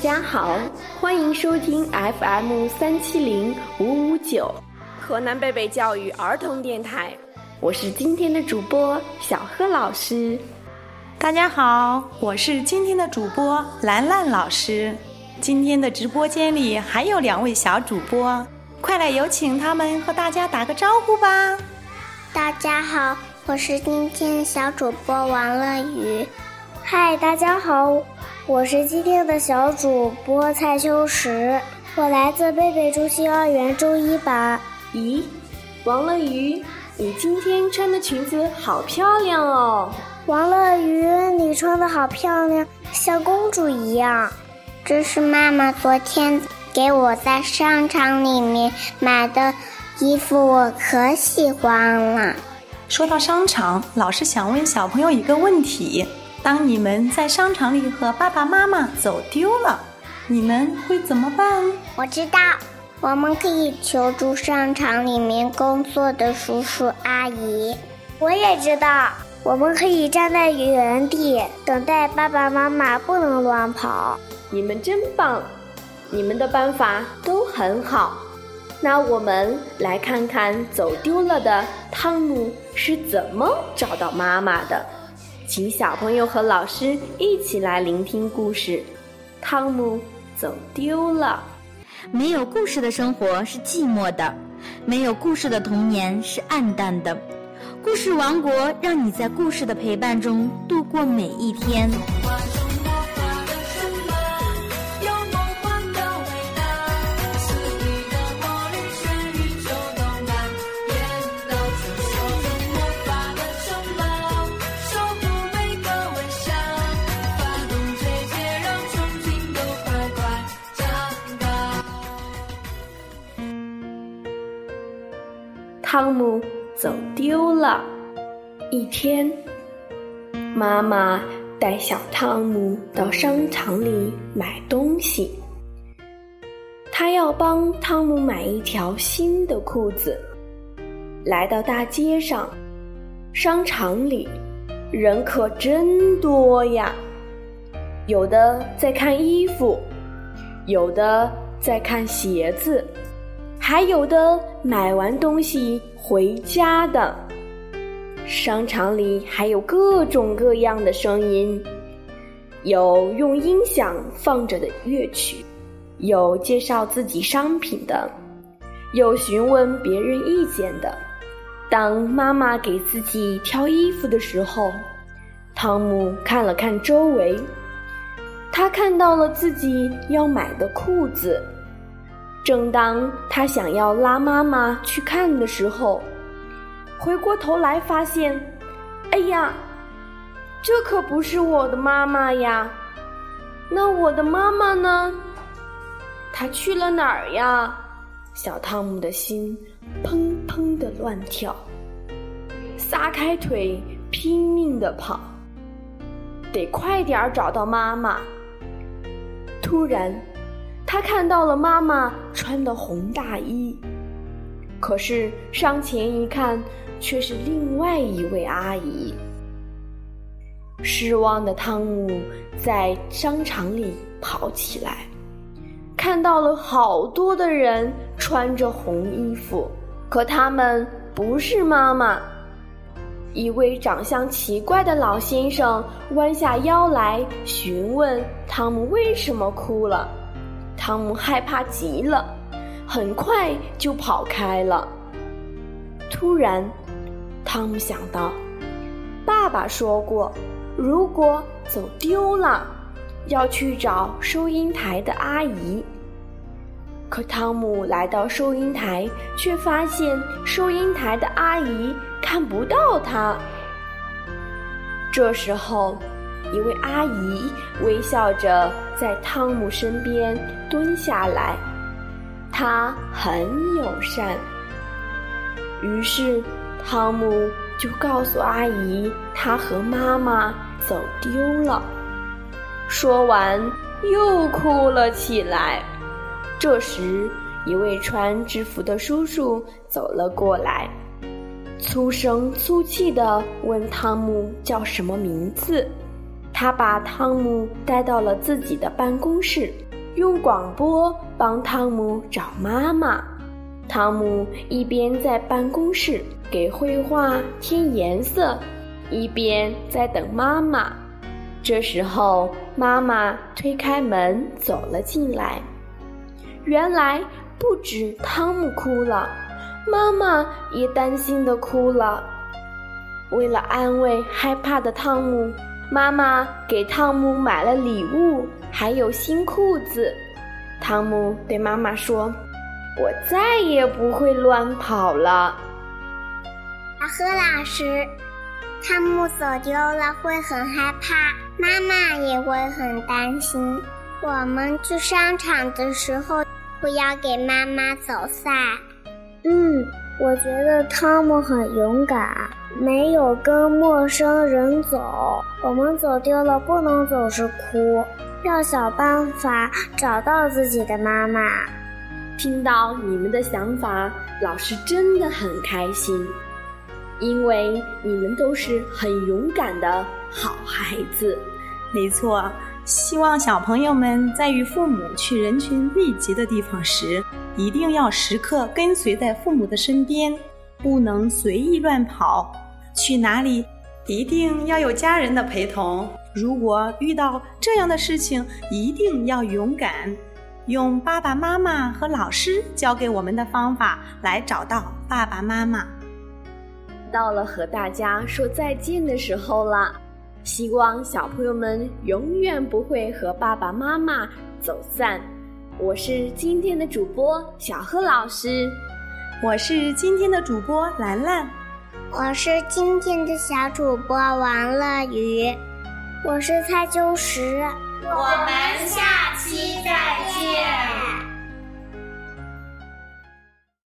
大家好，欢迎收听 FM 三七零五五九，河南贝贝教育儿童电台。我是今天的主播小贺老师。大家好，我是今天的主播兰兰老师。今天的直播间里还有两位小主播，快来有请他们和大家打个招呼吧。大家好，我是今天的小主播王乐宇。嗨，大家好。我是今天的小主播蔡秋实，我来自贝贝中心幼儿园中一班。咦，王乐鱼，你今天穿的裙子好漂亮哦！王乐鱼，你穿的好漂亮，像公主一样。这是妈妈昨天给我在商场里面买的衣服，我可喜欢了。说到商场，老师想问小朋友一个问题。当你们在商场里和爸爸妈妈走丢了，你们会怎么办？我知道，我们可以求助商场里面工作的叔叔阿姨。我也知道，我们可以站在原地等待爸爸妈妈，不能乱跑。你们真棒，你们的办法都很好。那我们来看看走丢了的汤姆是怎么找到妈妈的。请小朋友和老师一起来聆听故事。汤姆走丢了。没有故事的生活是寂寞的，没有故事的童年是暗淡的。故事王国让你在故事的陪伴中度过每一天。汤姆走丢了。一天，妈妈带小汤姆到商场里买东西。她要帮汤姆买一条新的裤子。来到大街上，商场里人可真多呀！有的在看衣服，有的在看鞋子。还有的买完东西回家的，商场里还有各种各样的声音，有用音响放着的乐曲，有介绍自己商品的，有询问别人意见的。当妈妈给自己挑衣服的时候，汤姆看了看周围，他看到了自己要买的裤子。正当他想要拉妈妈去看的时候，回过头来发现，哎呀，这可不是我的妈妈呀！那我的妈妈呢？她去了哪儿呀？小汤姆的心砰砰的乱跳，撒开腿拼命的跑，得快点儿找到妈妈。突然。他看到了妈妈穿的红大衣，可是上前一看，却是另外一位阿姨。失望的汤姆在商场里跑起来，看到了好多的人穿着红衣服，可他们不是妈妈。一位长相奇怪的老先生弯下腰来询问汤姆为什么哭了。汤姆害怕极了，很快就跑开了。突然，汤姆想到，爸爸说过，如果走丢了，要去找收银台的阿姨。可汤姆来到收银台，却发现收银台的阿姨看不到他。这时候。一位阿姨微笑着在汤姆身边蹲下来，他很友善。于是，汤姆就告诉阿姨，他和妈妈走丢了。说完，又哭了起来。这时，一位穿制服的叔叔走了过来，粗声粗气地问汤姆叫什么名字。他把汤姆带到了自己的办公室，用广播帮汤姆找妈妈。汤姆一边在办公室给绘画添颜色，一边在等妈妈。这时候，妈妈推开门走了进来。原来不止汤姆哭了，妈妈也担心的哭了。为了安慰害怕的汤姆，妈妈给汤姆买了礼物，还有新裤子。汤姆对妈妈说：“我再也不会乱跑了。”小何老师，汤姆走丢了会很害怕，妈妈也会很担心。我们去商场的时候，不要给妈妈走散。嗯，我觉得汤姆很勇敢，没有跟陌生人走。我们走丢了，不能总是哭，要想办法找到自己的妈妈。听到你们的想法，老师真的很开心，因为你们都是很勇敢的好孩子。没错。希望小朋友们在与父母去人群密集的地方时，一定要时刻跟随在父母的身边，不能随意乱跑。去哪里，一定要有家人的陪同。如果遇到这样的事情，一定要勇敢，用爸爸妈妈和老师教给我们的方法来找到爸爸妈妈。到了和大家说再见的时候了。希望小朋友们永远不会和爸爸妈妈走散。我是今天的主播小贺老师，我是今天的主播兰兰，我是今天的小主播王乐宇，我是蔡秋实。我们下期再见。